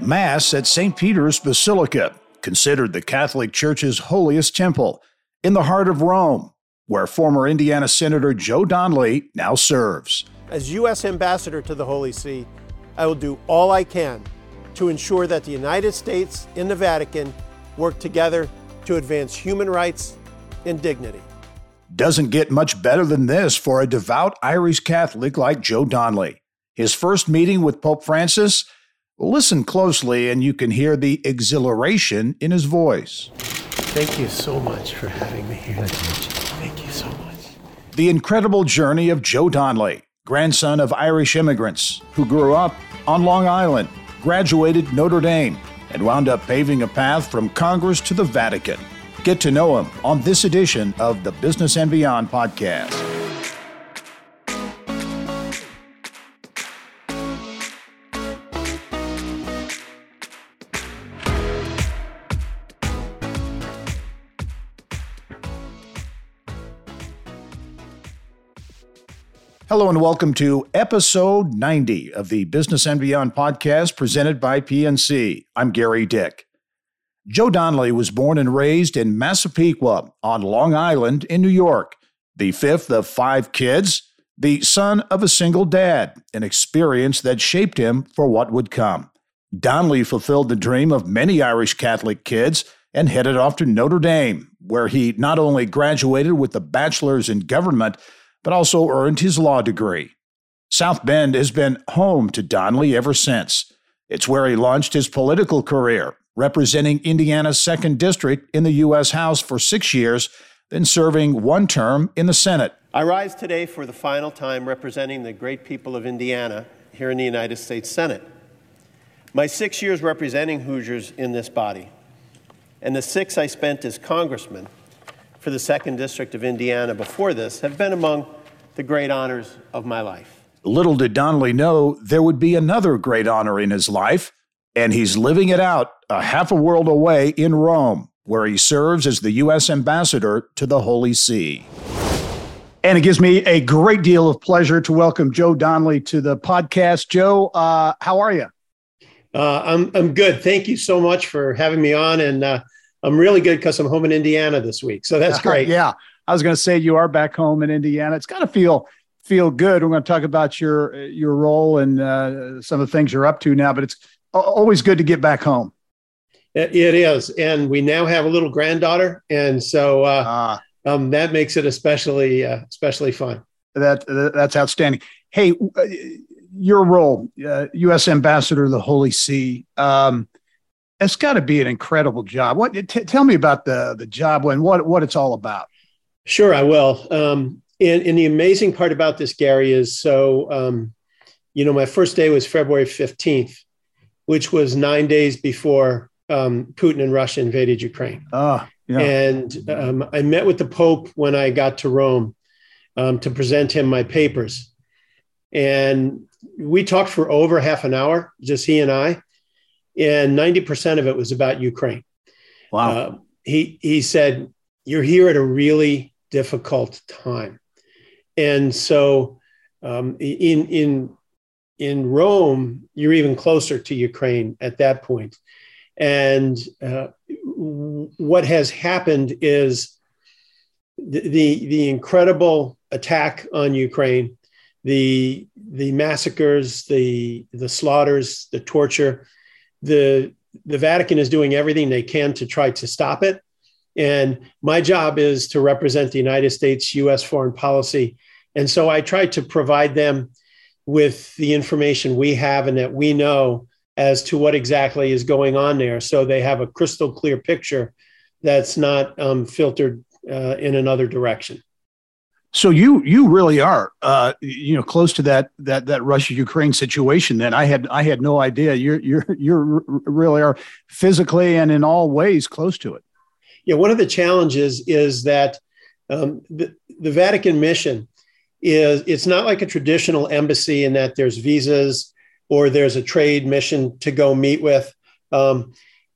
Mass at St. Peter's Basilica, considered the Catholic Church's holiest temple, in the heart of Rome, where former Indiana Senator Joe Donnelly now serves. As U.S. Ambassador to the Holy See, I will do all I can to ensure that the United States and the Vatican work together to advance human rights and dignity. Doesn't get much better than this for a devout Irish Catholic like Joe Donnelly. His first meeting with Pope Francis? Listen closely and you can hear the exhilaration in his voice. Thank you so much for having me here. Thank you so much. The incredible journey of Joe Donnelly, grandson of Irish immigrants who grew up on Long Island, graduated Notre Dame, and wound up paving a path from Congress to the Vatican. Get to know him on this edition of the Business and Beyond podcast. Hello and welcome to episode 90 of the Business and Beyond podcast presented by PNC. I'm Gary Dick. Joe Donnelly was born and raised in Massapequa on Long Island in New York, the fifth of five kids, the son of a single dad, an experience that shaped him for what would come. Donnelly fulfilled the dream of many Irish Catholic kids and headed off to Notre Dame, where he not only graduated with a bachelor's in government, but also earned his law degree. South Bend has been home to Donnelly ever since. It's where he launched his political career, representing Indiana's 2nd District in the U.S. House for six years, then serving one term in the Senate. I rise today for the final time representing the great people of Indiana here in the United States Senate. My six years representing Hoosiers in this body, and the six I spent as congressman for the 2nd District of Indiana before this, have been among the great honors of my life. Little did Donnelly know there would be another great honor in his life, and he's living it out a half a world away in Rome, where he serves as the U.S. ambassador to the Holy See. And it gives me a great deal of pleasure to welcome Joe Donnelly to the podcast. Joe, uh, how are you? Uh, I'm I'm good. Thank you so much for having me on, and uh, I'm really good because I'm home in Indiana this week, so that's great. yeah, I was going to say you are back home in Indiana. It's got to feel feel good. We're going to talk about your your role and uh, some of the things you're up to now, but it's always good to get back home. It is, and we now have a little granddaughter, and so uh, ah. um, that makes it especially uh, especially fun. That that's outstanding. Hey, uh, your role, U.S. Uh, ambassador to the Holy See. Um, it's got to be an incredible job. What t- tell me about the the job and what what it's all about? Sure, I will. Um, and, and, the amazing part about this, Gary, is so, um, you know, my first day was February 15th, which was nine days before um, Putin and Russia invaded Ukraine. Ah, yeah. And um, I met with the Pope when I got to Rome um, to present him my papers. And we talked for over half an hour, just he and I. And 90% of it was about Ukraine. Wow. Uh, he, he said, You're here at a really difficult time. And so um, in, in, in Rome, you're even closer to Ukraine at that point. And uh, what has happened is the, the, the incredible attack on Ukraine, the, the massacres, the, the slaughters, the torture, the, the Vatican is doing everything they can to try to stop it. And my job is to represent the United States US foreign policy. And so I try to provide them with the information we have and that we know as to what exactly is going on there. So they have a crystal clear picture that's not um, filtered uh, in another direction. So you you really are uh, you know close to that that that Russia Ukraine situation. Then I had I had no idea. You're you're you're really are physically and in all ways close to it yeah, one of the challenges is that um, the, the Vatican mission is it's not like a traditional embassy in that there's visas or there's a trade mission to go meet with. Um,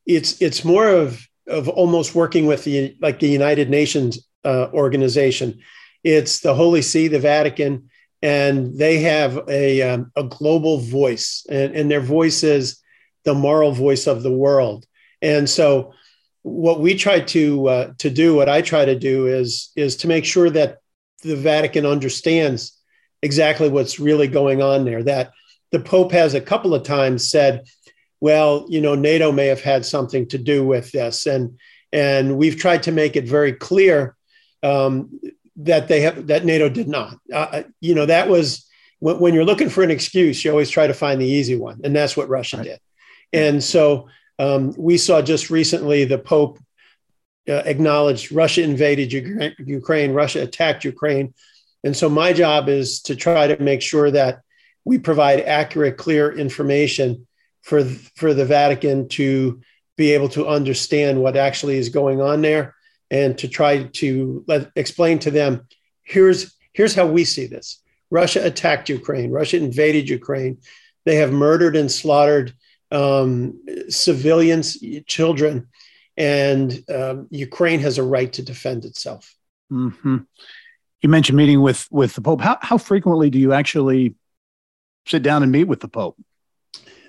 it's it's more of of almost working with the like the United Nations uh, organization. It's the Holy See, the Vatican, and they have a um, a global voice, and, and their voice is the moral voice of the world. And so, what we try to uh, to do, what I try to do, is is to make sure that the Vatican understands exactly what's really going on there. That the Pope has a couple of times said, "Well, you know, NATO may have had something to do with this," and and we've tried to make it very clear um, that they have that NATO did not. Uh, you know, that was when, when, you're looking for an excuse, you always try to find the easy one, and that's what Russia right. did. And so um, we saw just recently the Pope uh, acknowledged Russia invaded Ukraine, Russia attacked Ukraine. And so my job is to try to make sure that we provide accurate, clear information for, for the Vatican to be able to understand what actually is going on there and to try to let, explain to them here's, here's how we see this. Russia attacked Ukraine, Russia invaded Ukraine. They have murdered and slaughtered um, civilians, children, and um, Ukraine has a right to defend itself. Mm-hmm. You mentioned meeting with with the Pope. How how frequently do you actually sit down and meet with the Pope?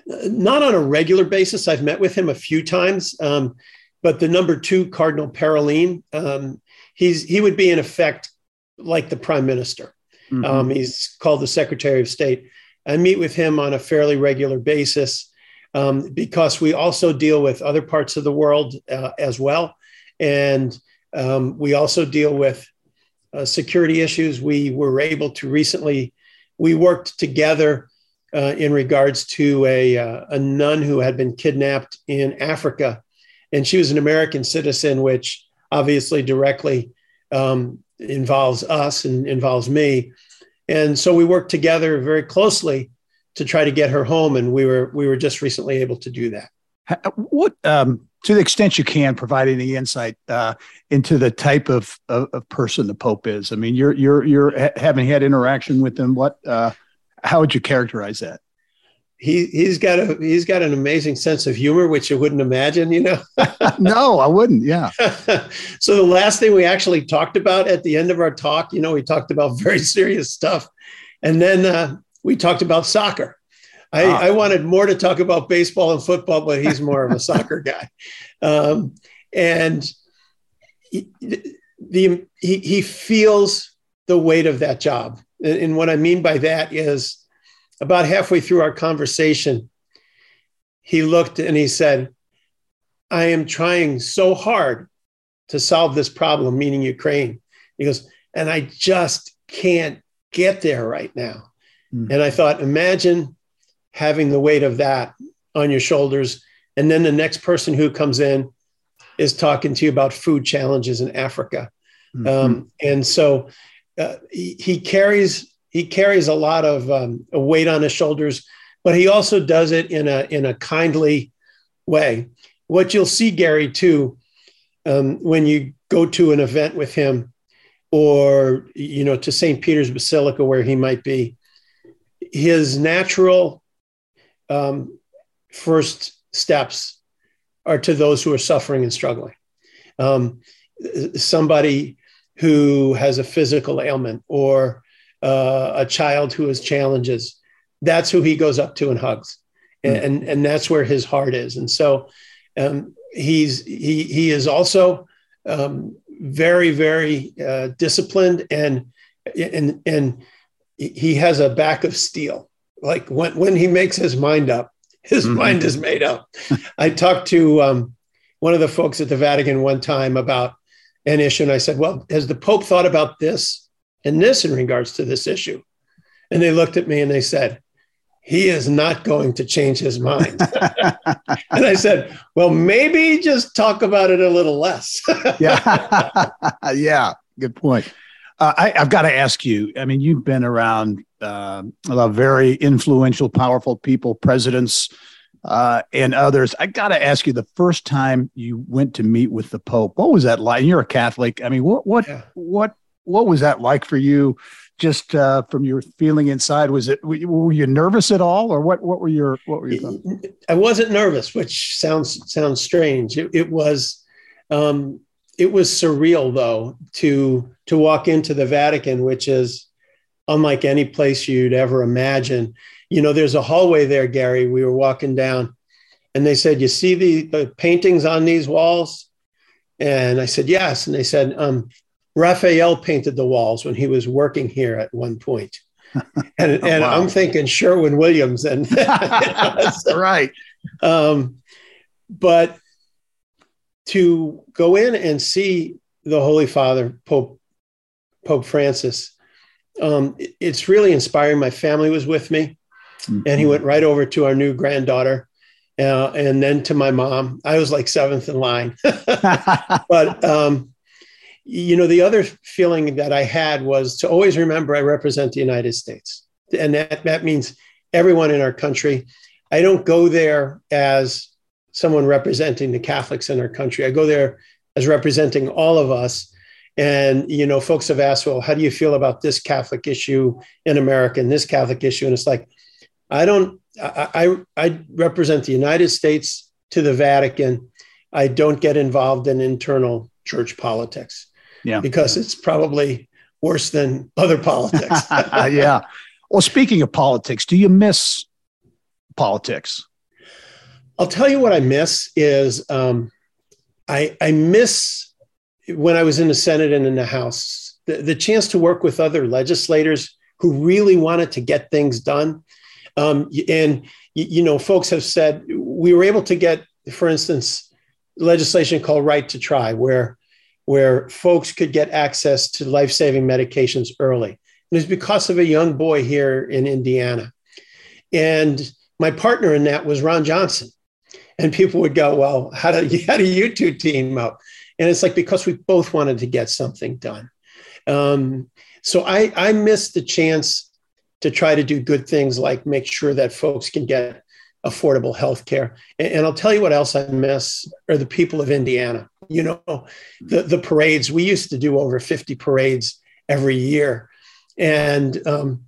Not on a regular basis. I've met with him a few times, um, but the number two Cardinal Parolin, um, he's he would be in effect like the Prime Minister. Mm-hmm. Um, he's called the Secretary of State. I meet with him on a fairly regular basis um, because we also deal with other parts of the world uh, as well. And um, we also deal with uh, security issues. We were able to recently, we worked together uh, in regards to a, uh, a nun who had been kidnapped in Africa. And she was an American citizen, which obviously directly um, involves us and involves me. And so we worked together very closely to try to get her home, and we were we were just recently able to do that. What, um, to the extent you can, provide any insight uh, into the type of, of, of, person the Pope is. I mean, you're you're you're having had interaction with him. What? Uh, how would you characterize that? He he's got a he's got an amazing sense of humor, which you wouldn't imagine. You know. no, I wouldn't. Yeah. so the last thing we actually talked about at the end of our talk, you know, we talked about very serious stuff, and then. Uh, we talked about soccer. I, ah. I, wanted more to talk about baseball and football, but he's more of a soccer guy. Um, and he, the, he, he feels the weight of that job. And, and what I mean by that is about halfway through our conversation, he looked and he said, I am trying so hard to solve this problem, meaning Ukraine. He goes, and I just can't get there right now. Mm. And I thought, imagine having the weight of that on your shoulders. And then the next person who comes in is talking to you about food challenges in Africa. Mm-hmm. Um, and so uh, he, he, carries he carries a lot of um, a weight on his shoulders, but he also does it in a in a kindly way. What you'll see, Gary, too, um, when you go to an event with him, or you know to St. Peter's Basilica where he might be, his natural um, first steps are to those who are suffering and struggling. Um, somebody who has a physical ailment or uh, a child who has challenges, that's who he goes up to and hugs. And, mm. and, and that's where his heart is. And so um, he's, he, he is also um, very, very uh, disciplined and, and, and he has a back of steel. Like when, when he makes his mind up, his mm-hmm. mind is made up. I talked to um, one of the folks at the Vatican one time about an issue, and I said, Well, has the Pope thought about this and this in regards to this issue? And they looked at me and they said, he is not going to change his mind. and I said, well, maybe just talk about it a little less. yeah. yeah. Good point. Uh, I, have got to ask you. I mean, you've been around uh, a lot of very influential, powerful people, presidents, uh, and others. I got to ask you: the first time you went to meet with the Pope, what was that like? You're a Catholic. I mean, what what yeah. what what was that like for you? Just uh, from your feeling inside, was it were you nervous at all, or what? What were your what were you? I wasn't nervous, which sounds sounds strange. It, it was. Um, it was surreal though to to walk into the Vatican, which is unlike any place you'd ever imagine. You know, there's a hallway there, Gary. We were walking down, And they said, You see the, the paintings on these walls? And I said, Yes. And they said, um, Raphael painted the walls when he was working here at one point. And, oh, and wow. I'm thinking Sherwin Williams and so, right. Um, but to go in and see the Holy Father, Pope Pope Francis, um, it's really inspiring. My family was with me, mm-hmm. and he went right over to our new granddaughter, uh, and then to my mom. I was like seventh in line, but um, you know, the other feeling that I had was to always remember I represent the United States, and that that means everyone in our country. I don't go there as someone representing the Catholics in our country. I go there as representing all of us. And you know, folks have asked, well, how do you feel about this Catholic issue in America and this Catholic issue? And it's like, I don't. I, I, I represent the United States to the Vatican. I don't get involved in internal church politics. Yeah. Because it's probably worse than other politics. yeah. Well, speaking of politics, do you miss politics? I'll tell you what I miss is um, I, I miss when I was in the Senate and in the House the, the chance to work with other legislators who really wanted to get things done. Um, and you know, folks have said we were able to get, for instance, legislation called Right to Try, where where folks could get access to life-saving medications early. And it's because of a young boy here in Indiana. And my partner in that was Ron Johnson and people would go, "Well, how do how do you two team up?" And it's like because we both wanted to get something done. Um, so I I missed the chance to try to do good things like make sure that folks can get affordable health care. And, and, I'll tell you what else I miss are the people of Indiana. You know, the, the parades, we used to do over 50 parades every year. And um,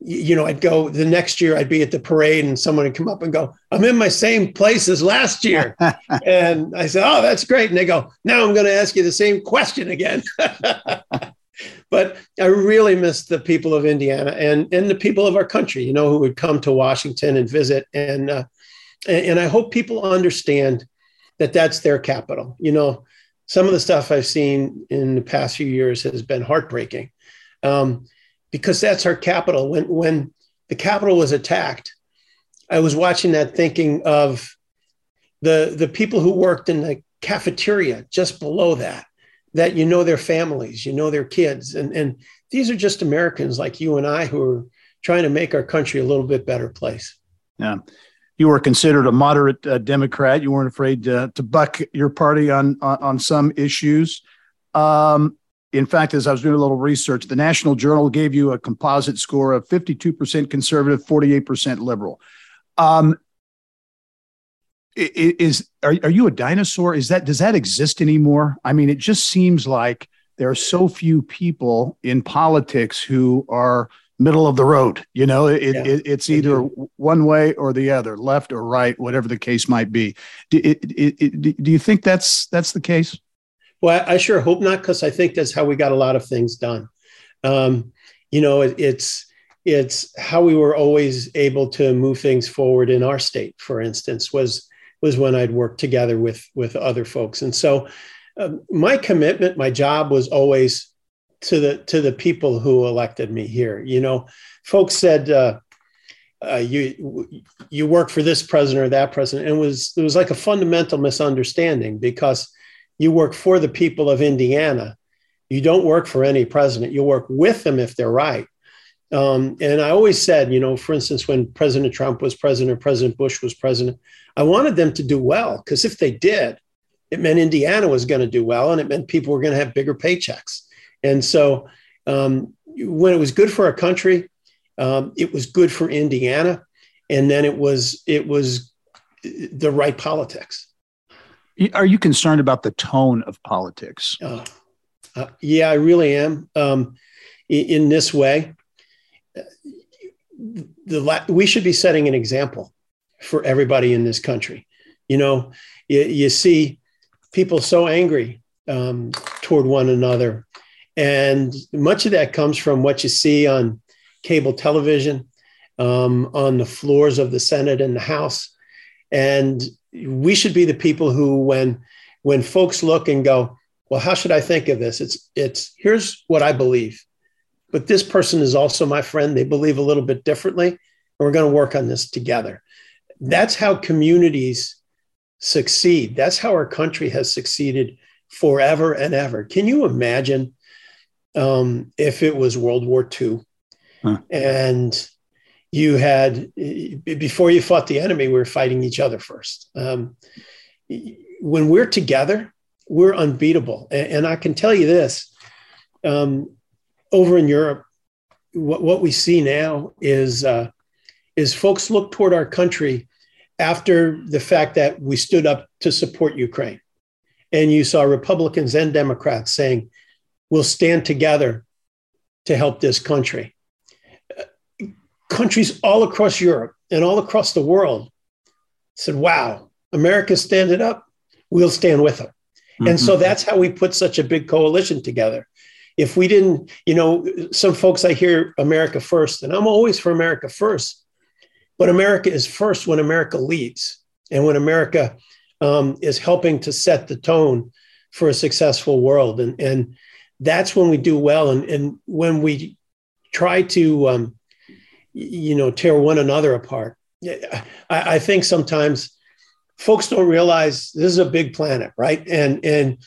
you know, I'd go the next year, I'd be at the parade and someone would come up and go, I'm in my same place as last year. and I said, Oh, that's great. And they go, Now I'm going to ask you the same question again. but I really miss the people of Indiana and, and the people of our country, you know, who would come to Washington and visit. And, uh, and, and I hope people understand that that's their capital. You know, some of the stuff I've seen in the past few years has been heartbreaking. Um, because that's our capital. When when the capital was attacked, I was watching that thinking of the the people who worked in the cafeteria just below that, that you know their families, you know their kids, and and these are just Americans like you and I who are trying to make our country a little bit better place. Yeah. You were considered a moderate uh, Democrat. You weren't afraid to, to buck your party on, on, on some issues. Um, in fact, as I was doing a little research, the National Journal gave you a composite score of 52% conservative, 48% liberal. Um, is are, are you a dinosaur? Is that does that exist anymore? I mean, it just seems like there are so few people in politics who are middle of the road. You know, it, yeah. it, it's either one way or the other, left or right, whatever the case might be. Do, it, do you think that's that's the case? Well, I sure hope not, because I think that's how we got a lot of things done. Um, you know, it, it's it's how we were always able to move things forward in our state. For instance, was was when I'd worked together with with other folks, and so um, my commitment, my job was always to the to the people who elected me here. You know, folks said. Uh, uh, you you work for this president or that president. And it was it was like a fundamental misunderstanding because you work for the people of Indiana. You don't work for any president. You work with them if they're right. Um, and I always said, you know, for instance, when President Trump was president, or President Bush was president, I wanted them to do well because if they did, it meant Indiana was going to do well and it meant people were going to have bigger paychecks. And so um, when it was good for our country, um, it was good for Indiana. And then it was it was the right politics. Are you concerned about the tone of politics? Uh, uh, yeah, I really am. Um, in, in, this way, the we should be setting an example for everybody in this country. You know, you, you see people so angry um, toward one another, and much of that comes from what you see on cable television, um, on the floors of the Senate and the House And we should be the people who, when when folks look and go, well, how should I think of this? It's it's here's what I believe, but this person is also my friend. They believe a little bit differently, and we're going to work on this together. That's how communities succeed. That's how our country has succeeded forever and ever. Can you imagine um, if it was World War II huh. and you had before you fought the enemy, we were fighting each other first. Um, when we're together, we're unbeatable. And, and I can tell you this: um, over in Europe, what, what we see now is uh, is folks look toward our country after the fact that we stood up to support Ukraine, and you saw Republicans and Democrats saying, "We'll stand together to help this country." Countries all across Europe and all across the world said, wow, America's standing up. We'll stand with them. Mm-hmm. And so mm-hmm. that's how we put such a big coalition together. If we didn't, you know, some folks I hear America first, and I'm always for America first, but America is first when America leads and when America um, is helping to set the tone for a successful world. And, and that's when we do well. And, and when we try to um, you know tear one another apart I, I think sometimes folks don't realize this is a big planet right and and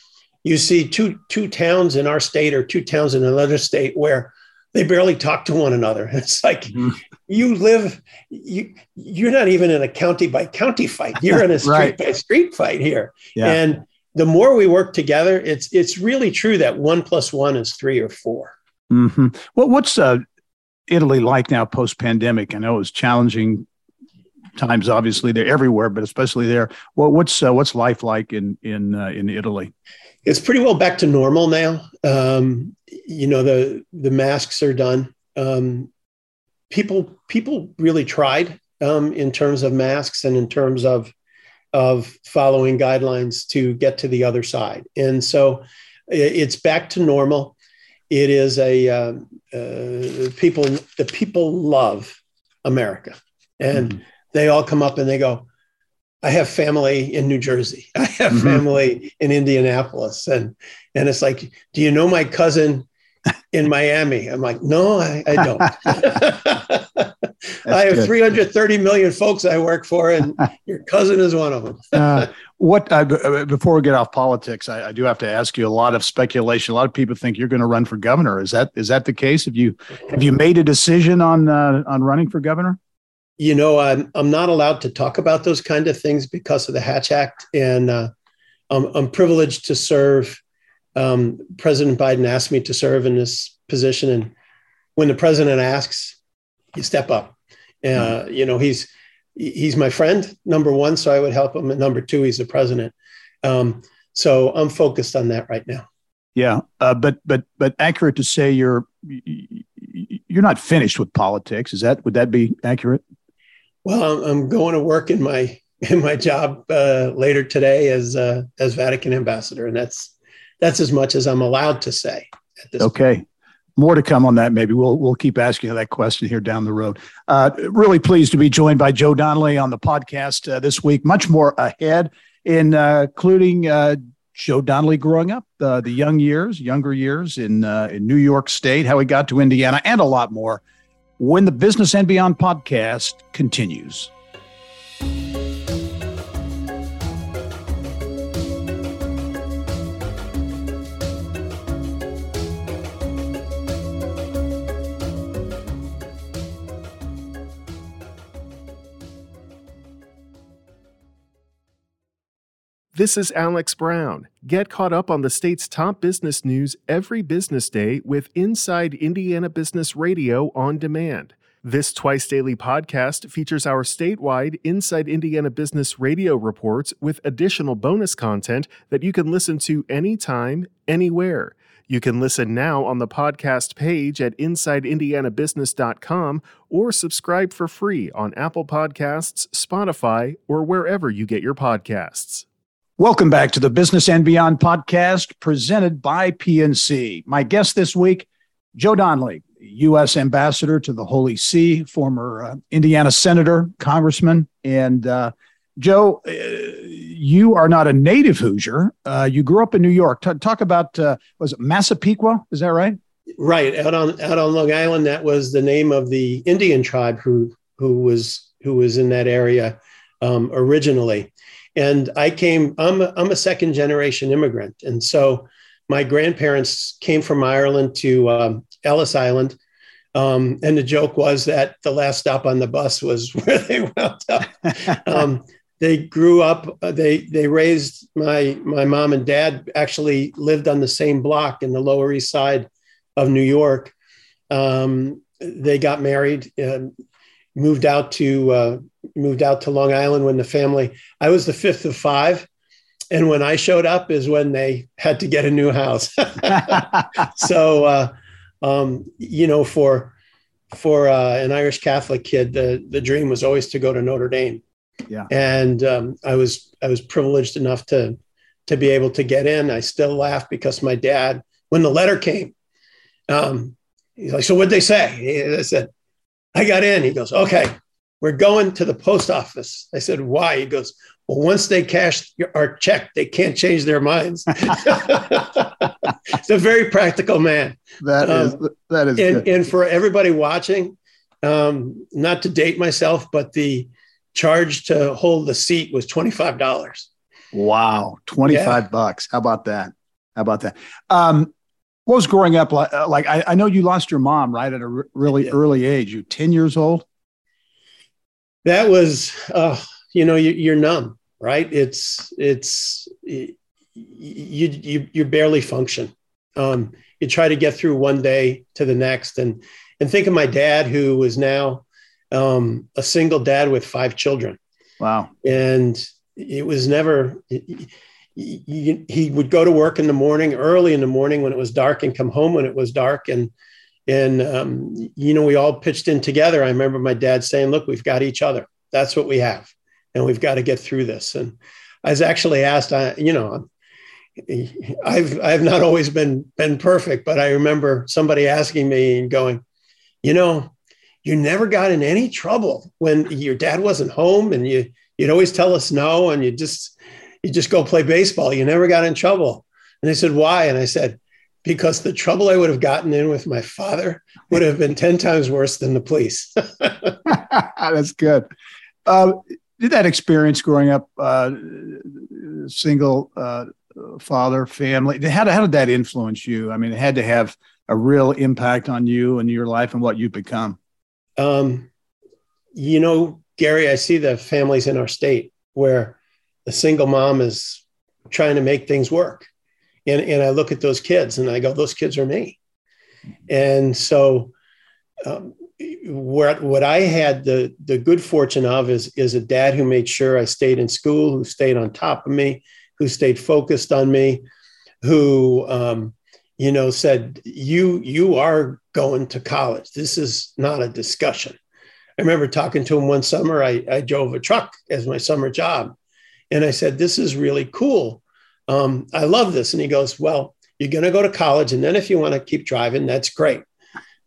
you see two two towns in our state or two towns in another state where they barely talk to one another it's like mm-hmm. you live you you're not even in a county by county fight you're in a street right. by street fight here yeah. and the more we work together it's it's really true that one plus one is three or 4 mm-hmm. well what's uh Italy like now post pandemic? I know it was challenging times. Obviously, they're everywhere, but especially there. Well, what's uh, what's life like in in uh, in Italy? It's pretty well back to normal now. Um, you know the the masks are done. Um, people people really tried um, in terms of masks and in terms of of following guidelines to get to the other side, and so it's back to normal. It is a uh, uh, people. The people love America, and mm-hmm. they all come up and they go, "I have family in New Jersey. I have mm-hmm. family in Indianapolis," and and it's like, "Do you know my cousin in Miami?" I'm like, "No, I, I don't." I have good. 330 million folks I work for, and your cousin is one of them. uh, what uh, uh, before we get off politics, I, I, do have to ask you a lot of speculation. A lot of people think you're going to run for governor. Is that is that the case? Have you have you made a decision on uh, on running for governor? You know, I'm I'm not allowed to talk about those kind of things because of the Hatch Act, and uh, I'm, I'm privileged to serve. Um, president Biden asked me to serve in this position, and when the president asks, you step up. Uh, mm-hmm. You know, he's he's my friend, number one, so I would help him. And number two, he's the president. Um, so I'm focused on that right now. Yeah, uh, but but but accurate to say you're you're not finished with politics. Is that would that be accurate? Well, I'm going to work in my in my job uh, later today as uh, as Vatican ambassador, and that's that's as much as I'm allowed to say. At this okay. Point more to come on that. Maybe we'll we'll keep asking that question here down the road. Uh, really pleased to be joined by Joe Donnelly on the podcast uh, this week. Much more ahead, in, uh, including uh, Joe Donnelly growing up, uh, the young years, younger years in uh, in New York State, how he got to Indiana, and a lot more. When the Business and Beyond podcast continues. This is Alex Brown. Get caught up on the state's top business news every business day with Inside Indiana Business Radio on demand. This twice daily podcast features our statewide Inside Indiana Business Radio reports with additional bonus content that you can listen to anytime, anywhere. You can listen now on the podcast page at InsideIndianaBusiness.com or subscribe for free on Apple Podcasts, Spotify, or wherever you get your podcasts. Welcome back to the Business and Beyond podcast presented by PNC. My guest this week, Joe Donnelly, U.S. Ambassador to the Holy See, former uh, Indiana Senator, Congressman, and uh, Joe, uh, you are not a native Hoosier. Uh, you grew up in New York. T- talk about uh, was it Massapequa? Is that right? Right out on out on Long Island. That was the name of the Indian tribe who who was who was in that area um, originally. And I came. I'm a, I'm a second generation immigrant, and so my grandparents came from Ireland to um, Ellis Island. Um, and the joke was that the last stop on the bus was where they wound up. Um, they grew up uh, they they raised my my mom and dad actually lived on the same block in the lower east side of new york um, they got married and moved out to uh, moved out to long island when the family i was the fifth of five and when i showed up is when they had to get a new house so uh, um, you know for for uh, an irish catholic kid the the dream was always to go to notre dame yeah. And um, I was I was privileged enough to to be able to get in. I still laugh because my dad, when the letter came, um, he's like, "So what'd they say?" I said, "I got in." He goes, "Okay, we're going to the post office." I said, "Why?" He goes, "Well, once they cash our check, they can't change their minds." It's a very practical man. That is um, that is. And, and for everybody watching, um, not to date myself, but the charge to hold the seat was $25. Wow. 25 yeah. bucks. How about that? How about that? Um, what was growing up like? Uh, like I, I, know you lost your mom, right, at a r- really yeah. early age. You 10 years old? That was, uh, you know, you, are numb, right? It's, it's, you, you, you barely function. Um, you try to get through one day to the next. And, and think of my dad, who was now um, a single dad with five children. Wow. And it was never, he, he, would go to work in the morning, early in the morning when it was dark, and come home when it was dark. And, and um, you know, we all pitched in together. I remember my dad saying, Look, we've got each other. That's what we have. And we've got to get through this. And I was actually asked, I, you know, I've I've not always been been perfect, but I remember somebody asking me and going, you know, you never got in any trouble when your dad wasn't home and you you'd always tell us no and you just you just go play baseball. You never got in trouble. And they said why? And i said because the trouble i would have gotten in with my father would have been 10 times worse than the police. That's good. Uh, did that experience growing up uh, single uh, father family how, how did that influence you? I mean it had to have a real impact on you and your life and what you've become. Um, you know, Gary, I see the families in our state where a single mom is trying to make things work. And, and I look at those kids and I go, those kids are me. And so, um, what, what I had the, the good fortune of is, is a dad who made sure I stayed in school, who stayed on top of me, who stayed focused on me, who, um, you know, said, you, you are going to college. This is not a discussion. I remember talking to him one summer. I, I drove a truck as my summer job. And I said, This is really cool. Um, I love this. And he goes, Well, you're going to go to college. And then if you want to keep driving, that's great.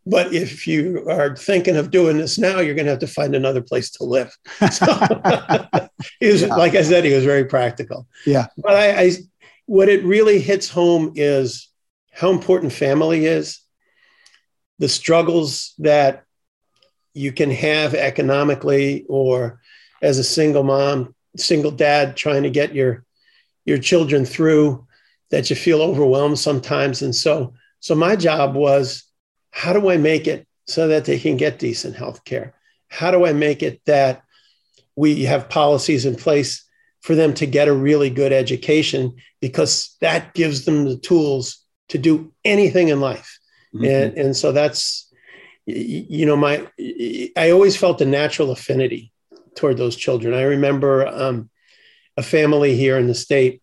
But if you are thinking of doing this now, you're going to have to find another place to live. So he was, yeah. like I said, he was very practical. Yeah. But I, I, what it really hits home is how important family is the struggles that you can have economically or as a single mom single dad trying to get your your children through that you feel overwhelmed sometimes. And so so my job was how do i make it so that they can get decent health care? How do i make it that we have policies in place for them to get a really good education? Because that gives them the tools to do anything in life. Mm-hmm. And, and so that's, you know, my, I always felt a natural affinity toward those children. I remember um, a family here in the state.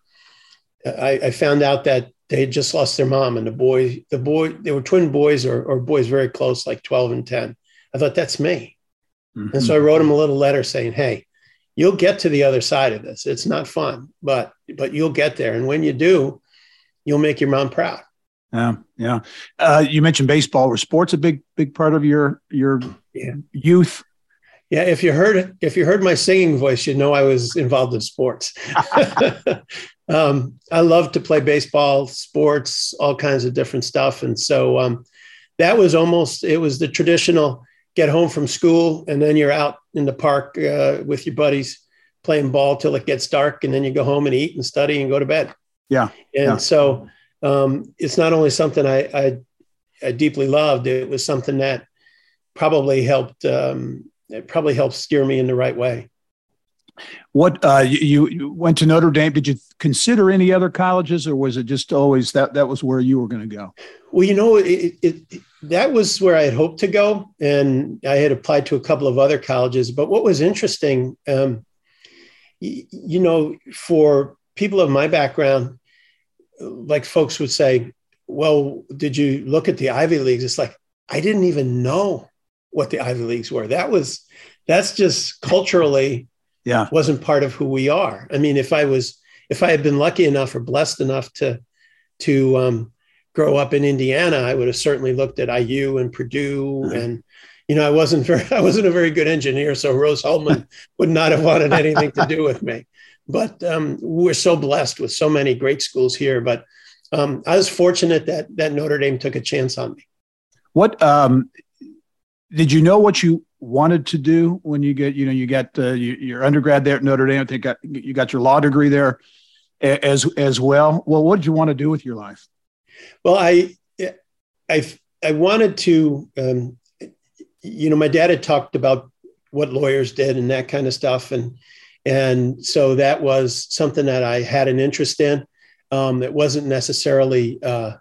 I, I, found out that they had just lost their mom, and the boy, the boy, they were twin boys or, or boys very close, like 12 and 10. I thought, that's me. Mm-hmm. And so I wrote him a little letter saying, hey, you'll get to the other side of this. It's not fun, but but you'll get there. And when you do, you'll make your mom proud. Yeah, yeah. Uh, you mentioned baseball. Were sports a big, big part of your your yeah. youth? Yeah, if you heard if you heard my singing voice, you know I was involved in sports. um, I love to play baseball, sports, all kinds of different stuff, and so um, that was almost it was the traditional get home from school and then you're out in the park uh, with your buddies playing ball till it gets dark, and then you go home and eat and study and go to bed. Yeah, and yeah. so um, it's not only something I, I, I deeply loved; it was something that probably helped um, it probably helped steer me in the right way. What uh, you, you, went to Notre Dame? Did you consider any other colleges, or was it just always that that was where you were going to go? Well, you know, it, it, it, that was where I had hoped to go, and I had applied to a couple of other colleges. But what was interesting, um, you, you know, for people of my background, like folks would say, "Well, did you look at the Ivy Leagues?" It's like I didn't even know what the Ivy Leagues were. That was that's just culturally yeah wasn't part of who we are. I mean, if I was if I had been lucky enough or blessed enough to to um, grow up in Indiana, I would have certainly looked at IU and Purdue mm-hmm. and you know I wasn't very I wasn't a very good engineer, so Rose-Hulman would not have wanted anything to do with me. But um, we're so blessed with so many great schools here. But um, I was fortunate that that Notre Dame took a chance on me. What um, did you know what you wanted to do when you get you know you got uh, your undergrad there at Notre Dame? I think you got your law degree there as as well. Well, what did you want to do with your life? Well, I I I wanted to. Um, you know, my dad had talked about what lawyers did and that kind of stuff, and and so that was something that I had an interest in. Um, it wasn't necessarily uh,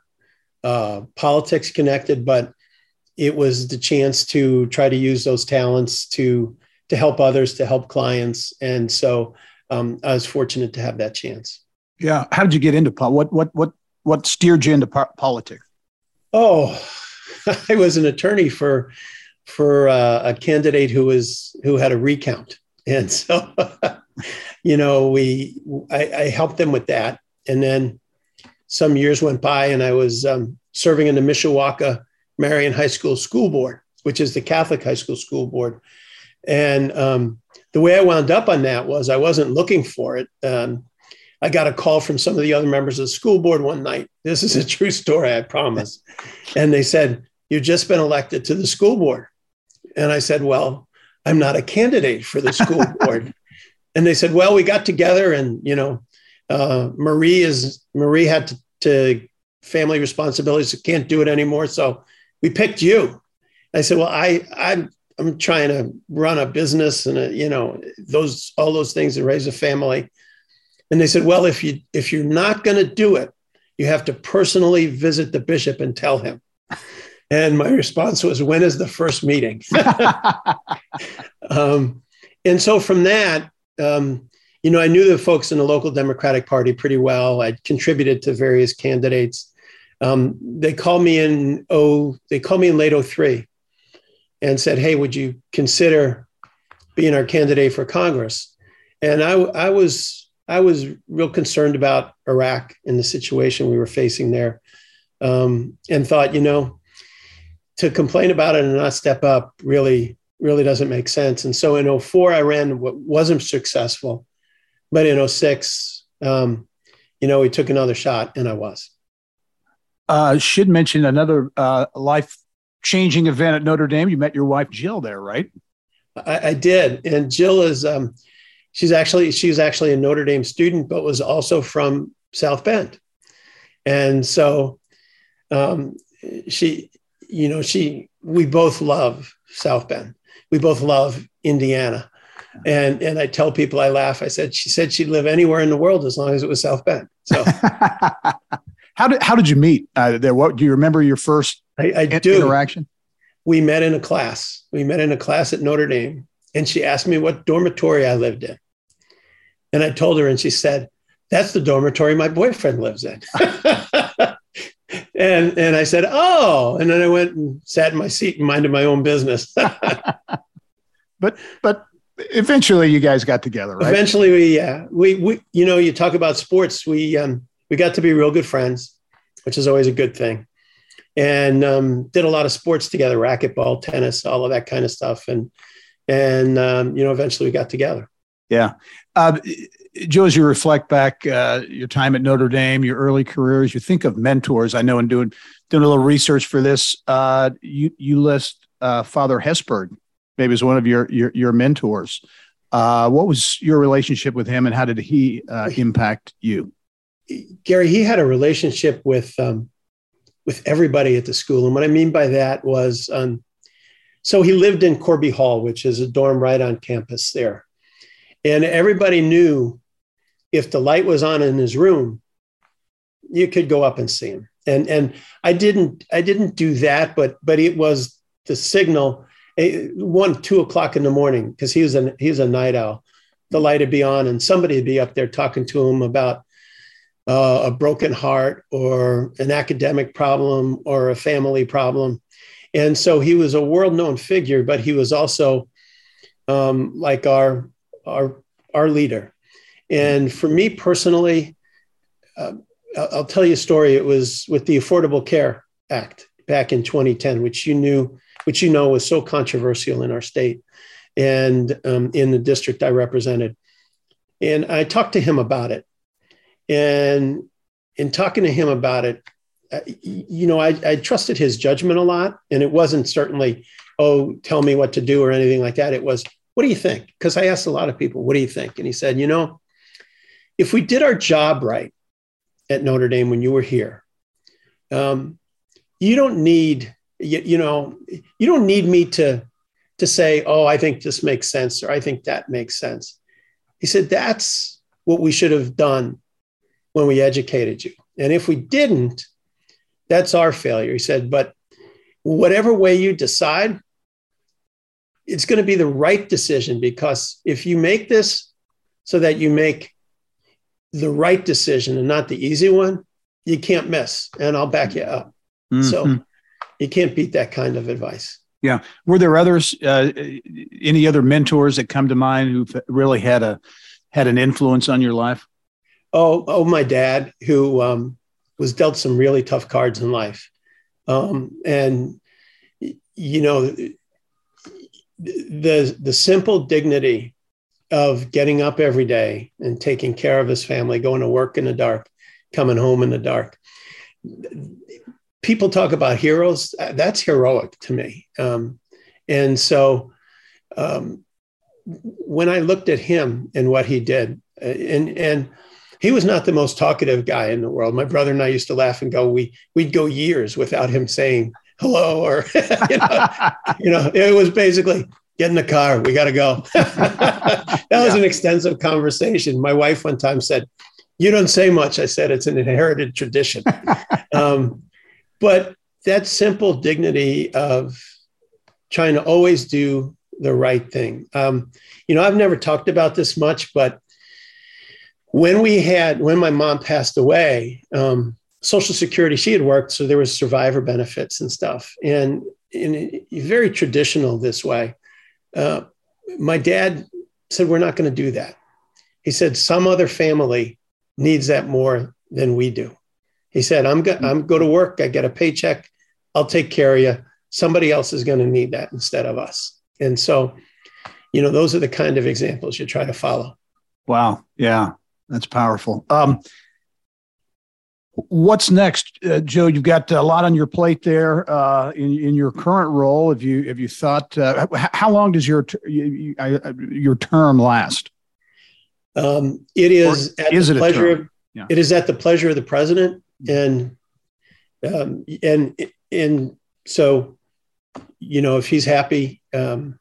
uh, politics connected, but it was the chance to try to use those talents to to help others, to help clients, and so um, I was fortunate to have that chance. Yeah, how did you get into what what what what steered you into po- politics? Oh, I was an attorney for for uh, a candidate who was who had a recount, and so you know we I, I, helped them with that, and then some years went by, and I was um, serving in the Mishawaka Marian High School School Board, which is the Catholic High School School Board. And um, the way I wound up on that was I wasn't looking for it. Um, I got a call from some of the other members of the school board one night. This is a true story, I promise. And they said, You've just been elected to the school board. And I said, Well, I'm not a candidate for the school board. and they said, Well, we got together and, you know, uh, Marie is Marie had to, to family responsibilities, can't do it anymore. So we picked you. I said, well, I, I'm, I'm trying to run a business and, a, uh, you know, those, all those things and raise a family. And they said, well, if you, if you're not going to do it, you have to personally visit the bishop and tell him. And my response was, when is the first meeting? um, and so from that, um, you know, I knew the folks in the local Democratic Party pretty well. I'd contributed to various candidates. Um, they called me in oh they called me in late 03 and said, "Hey, would you consider being our candidate for Congress?" And I, I was I was real concerned about Iraq and the situation we were facing there, um, and thought, you know, to complain about it and not step up really really doesn't make sense. And so in 04, I ran what wasn't successful, but in 06, um, you know, we took another shot, and I was. Uh, should mention another uh, life changing event at Notre Dame. You met your wife Jill there, right? I, I did, and Jill is um, she's actually she's actually a Notre Dame student, but was also from South Bend, and so um, she, you know, she we both love South Bend. We both love Indiana. And and I tell people I laugh. I said she said she'd live anywhere in the world as long as it was South Bend. So How did how did you meet uh, there? What do you remember your first I, I do. interaction? We met in a class. We met in a class at Notre Dame, and she asked me what dormitory I lived in, and I told her, and she said, "That's the dormitory my boyfriend lives in." and and I said, "Oh," and then I went and sat in my seat and minded my own business. but but eventually, you guys got together, right? Eventually, we yeah we we you know you talk about sports we um we got to be real good friends, which is always a good thing. And um, did a lot of sports together, racquetball, tennis, all of that kind of stuff. And and um, you know, eventually we got together. Yeah. Uh, Joe, as you reflect back uh, your time at Notre Dame, your early careers, you think of mentors. I know in doing doing a little research for this, uh, you you list uh, Father Hesburgh maybe as one of your your, your mentors. Uh, what was your relationship with him, and how did he uh, impact you? Gary, he had a relationship with um, with everybody at the school, and what I mean by that was, um, so he lived in Corby Hall, which is a dorm right on campus there, and everybody knew if the light was on in his room, you could go up and see him. And and I didn't I didn't do that, but but it was the signal eh, one two o'clock in the morning because he was a he was a night owl. The light would be on, and somebody would be up there talking to him about uh, a broken heart or an academic problem or a family problem. And so he was a world known figure, but he was also um, like our our our leader. And for me personally, uh, I'll tell you a story. It was with the Affordable Care Act back in 2010, which you knew, which you know was so controversial in our state and um, in the district I represented. And I talked to him about it. And in talking to him about it, uh, you know, I, I trusted his judgment a lot. And it wasn't certainly, oh, tell me what to do or anything like that. It was, what do you think? Because I asked a lot of people, what do you think? And he said, you know, if we did our job right at Notre Dame when you were here, um, you don't need, you, you know, you don't need me to, to say, oh, I think this makes sense or I think that makes sense. He said, that's what we should have done when we educated you. And if we didn't, that's our failure. He said, but whatever way you decide, it's going to be the right decision because if you make this so that you make the right decision and not the easy one, you can't miss. And I'll back you up. Mm-hmm. So you can't beat that kind of advice. Yeah. Were there others, uh, any other mentors that come to mind who've really had a had an influence on your life? Oh, oh, my dad, who um, was dealt some really tough cards in life, um, and you know, the the simple dignity of getting up every day and taking care of his family, going to work in the dark, coming home in the dark. People talk about heroes. That's heroic to me. Um, and so um, when I looked at him and what he did, uh, and and he was not the most talkative guy in the world. My brother and I used to laugh and go, we we'd go years without him saying hello or you know, you know it was basically get in the car. We got to go. that was an extensive conversation. My wife one time said, You don't say much. I said, It's an inherited tradition. um, but that simple dignity of trying to always do the right thing. Um, you know, I've never talked about this much, but when we had, when my mom passed away, um, Social Security, she had worked, so there was survivor benefits and stuff. And, and very traditional this way. Uh, my dad said, We're not going to do that. He said, Some other family needs that more than we do. He said, I'm, go- I'm go to work, I get a paycheck, I'll take care of you. Somebody else is going to need that instead of us. And so, you know, those are the kind of examples you try to follow. Wow. Yeah, that's powerful. Um, What's next, uh, Joe? You've got a lot on your plate there uh, in in your current role. Have you have you thought uh, how long does your your term last? Um, it is or at is the it pleasure of yeah. it is at the pleasure of the president, and um, and and so you know if he's happy, um,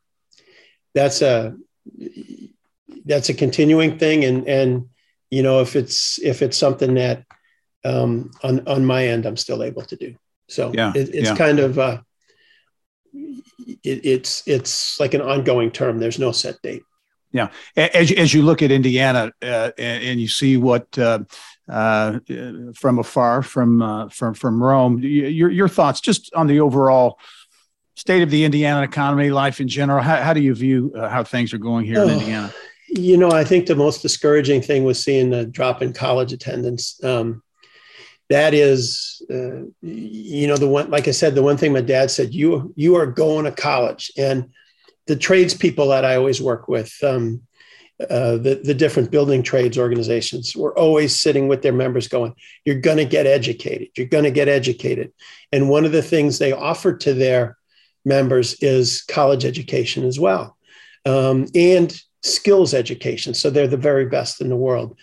that's a that's a continuing thing, and and you know if it's if it's something that um, on on my end, I'm still able to do. So yeah, it, it's yeah. kind of uh, it, it's it's like an ongoing term. There's no set date. Yeah, as as you look at Indiana uh, and, and, you see what uh, uh, from afar from uh, from from Rome, your your thoughts just on the overall state of the Indiana economy, life in general. How, how do you view uh, how things are going here oh, in Indiana? You know, I think the most discouraging thing was seeing the drop in college attendance. Um, that is uh, you know the one like i said the one thing my dad said you you are going to college and the tradespeople that I always work with, um, uh, the, the different building trades organizations were always sitting with their members going, You're going to get educated. You're going to get educated. And one of the things they offer to their members is college education as well um, and skills education. So they're the very best in the world.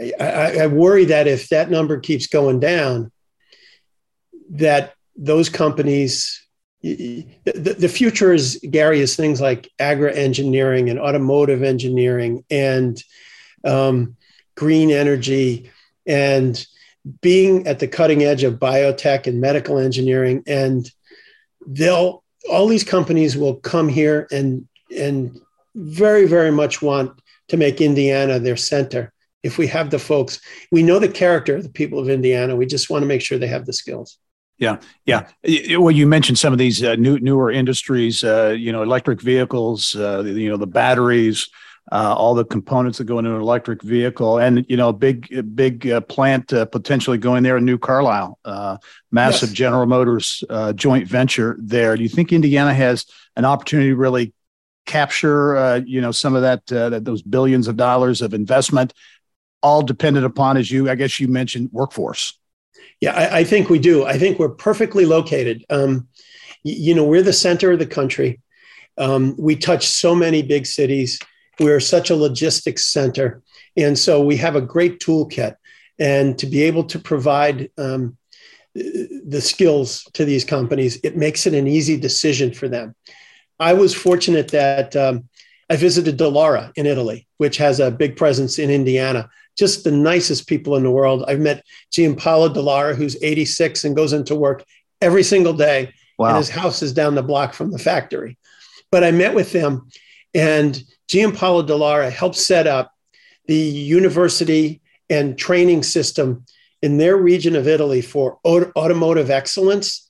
I, I worry that if that number keeps going down, that those companies the, the future is Gary is things like agri engineering and automotive engineering and um, green energy and being at the cutting edge of biotech and medical engineering and they'll all these companies will come here and and very very much want to make indiana their center if we have the folks we know the character of the people of indiana we just want to make sure they have the skills yeah, yeah. Well, you mentioned some of these uh, new newer industries. Uh, you know, electric vehicles. Uh, you know, the batteries, uh, all the components that go into an electric vehicle, and you know, big big uh, plant uh, potentially going there in New Carlisle, massive yes. General Motors joint venture there. Do you think Indiana has an opportunity to really capture, you know, some of that, that those billions of dollars of investment, all dependent upon, as you, I guess you mentioned, workforce. Yeah, I, I, think we do. I think we're perfectly located. Um, you know, we're the center of the country. Um, we touch so many big cities. We're such a logistics center. And so we have a great toolkit. And to be able to provide um, the skills to these companies, it makes it an easy decision for them. I was fortunate that um, I visited Dallara in Italy, which has a big presence in Indiana just the nicest people in the world. I've met Giampaolo Dallara, who's 86 and goes into work every single day. Wow. And his house is down the block from the factory. But I met with them, and Giampaolo Dallara helped set up the university and training system in their region of Italy for automotive excellence.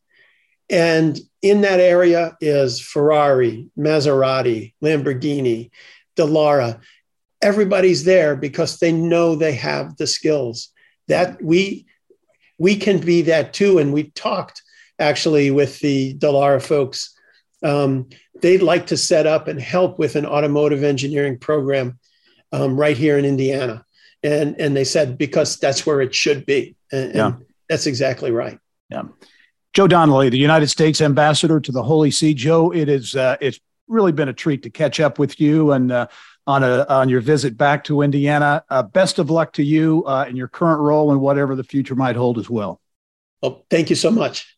And in that area is Ferrari, Maserati, Lamborghini, Dallara. everybody's there because they know they have the skills. That we we can be that too. And we talked actually with the Dallara folks. Um, they'd like to set up and help with an automotive engineering program um, right here in indiana. And and they said because that's where it should be. And, yeah. and that's exactly right. Yeah joe donnelly the united states ambassador to the holy see joe it is uh, it's really been a treat to catch up with you and uh, on a on your visit back to Indiana. Uh, best of luck to you uh, in your current role and whatever the future might hold as well. Well, thank you so much.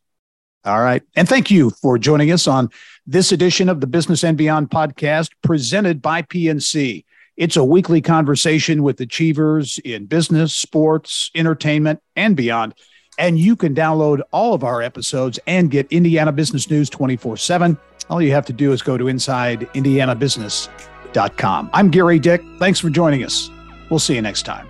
All right. And thank you for joining us on this edition of the Business and Beyond podcast presented by PNC. It's a weekly conversation with achievers in business, sports, entertainment, and beyond. And you can download all of our episodes and get Indiana business news 24 7. All you have to do is go to Inside Indiana Business I'm Gary Dick. Thanks for joining us. We'll see you next time.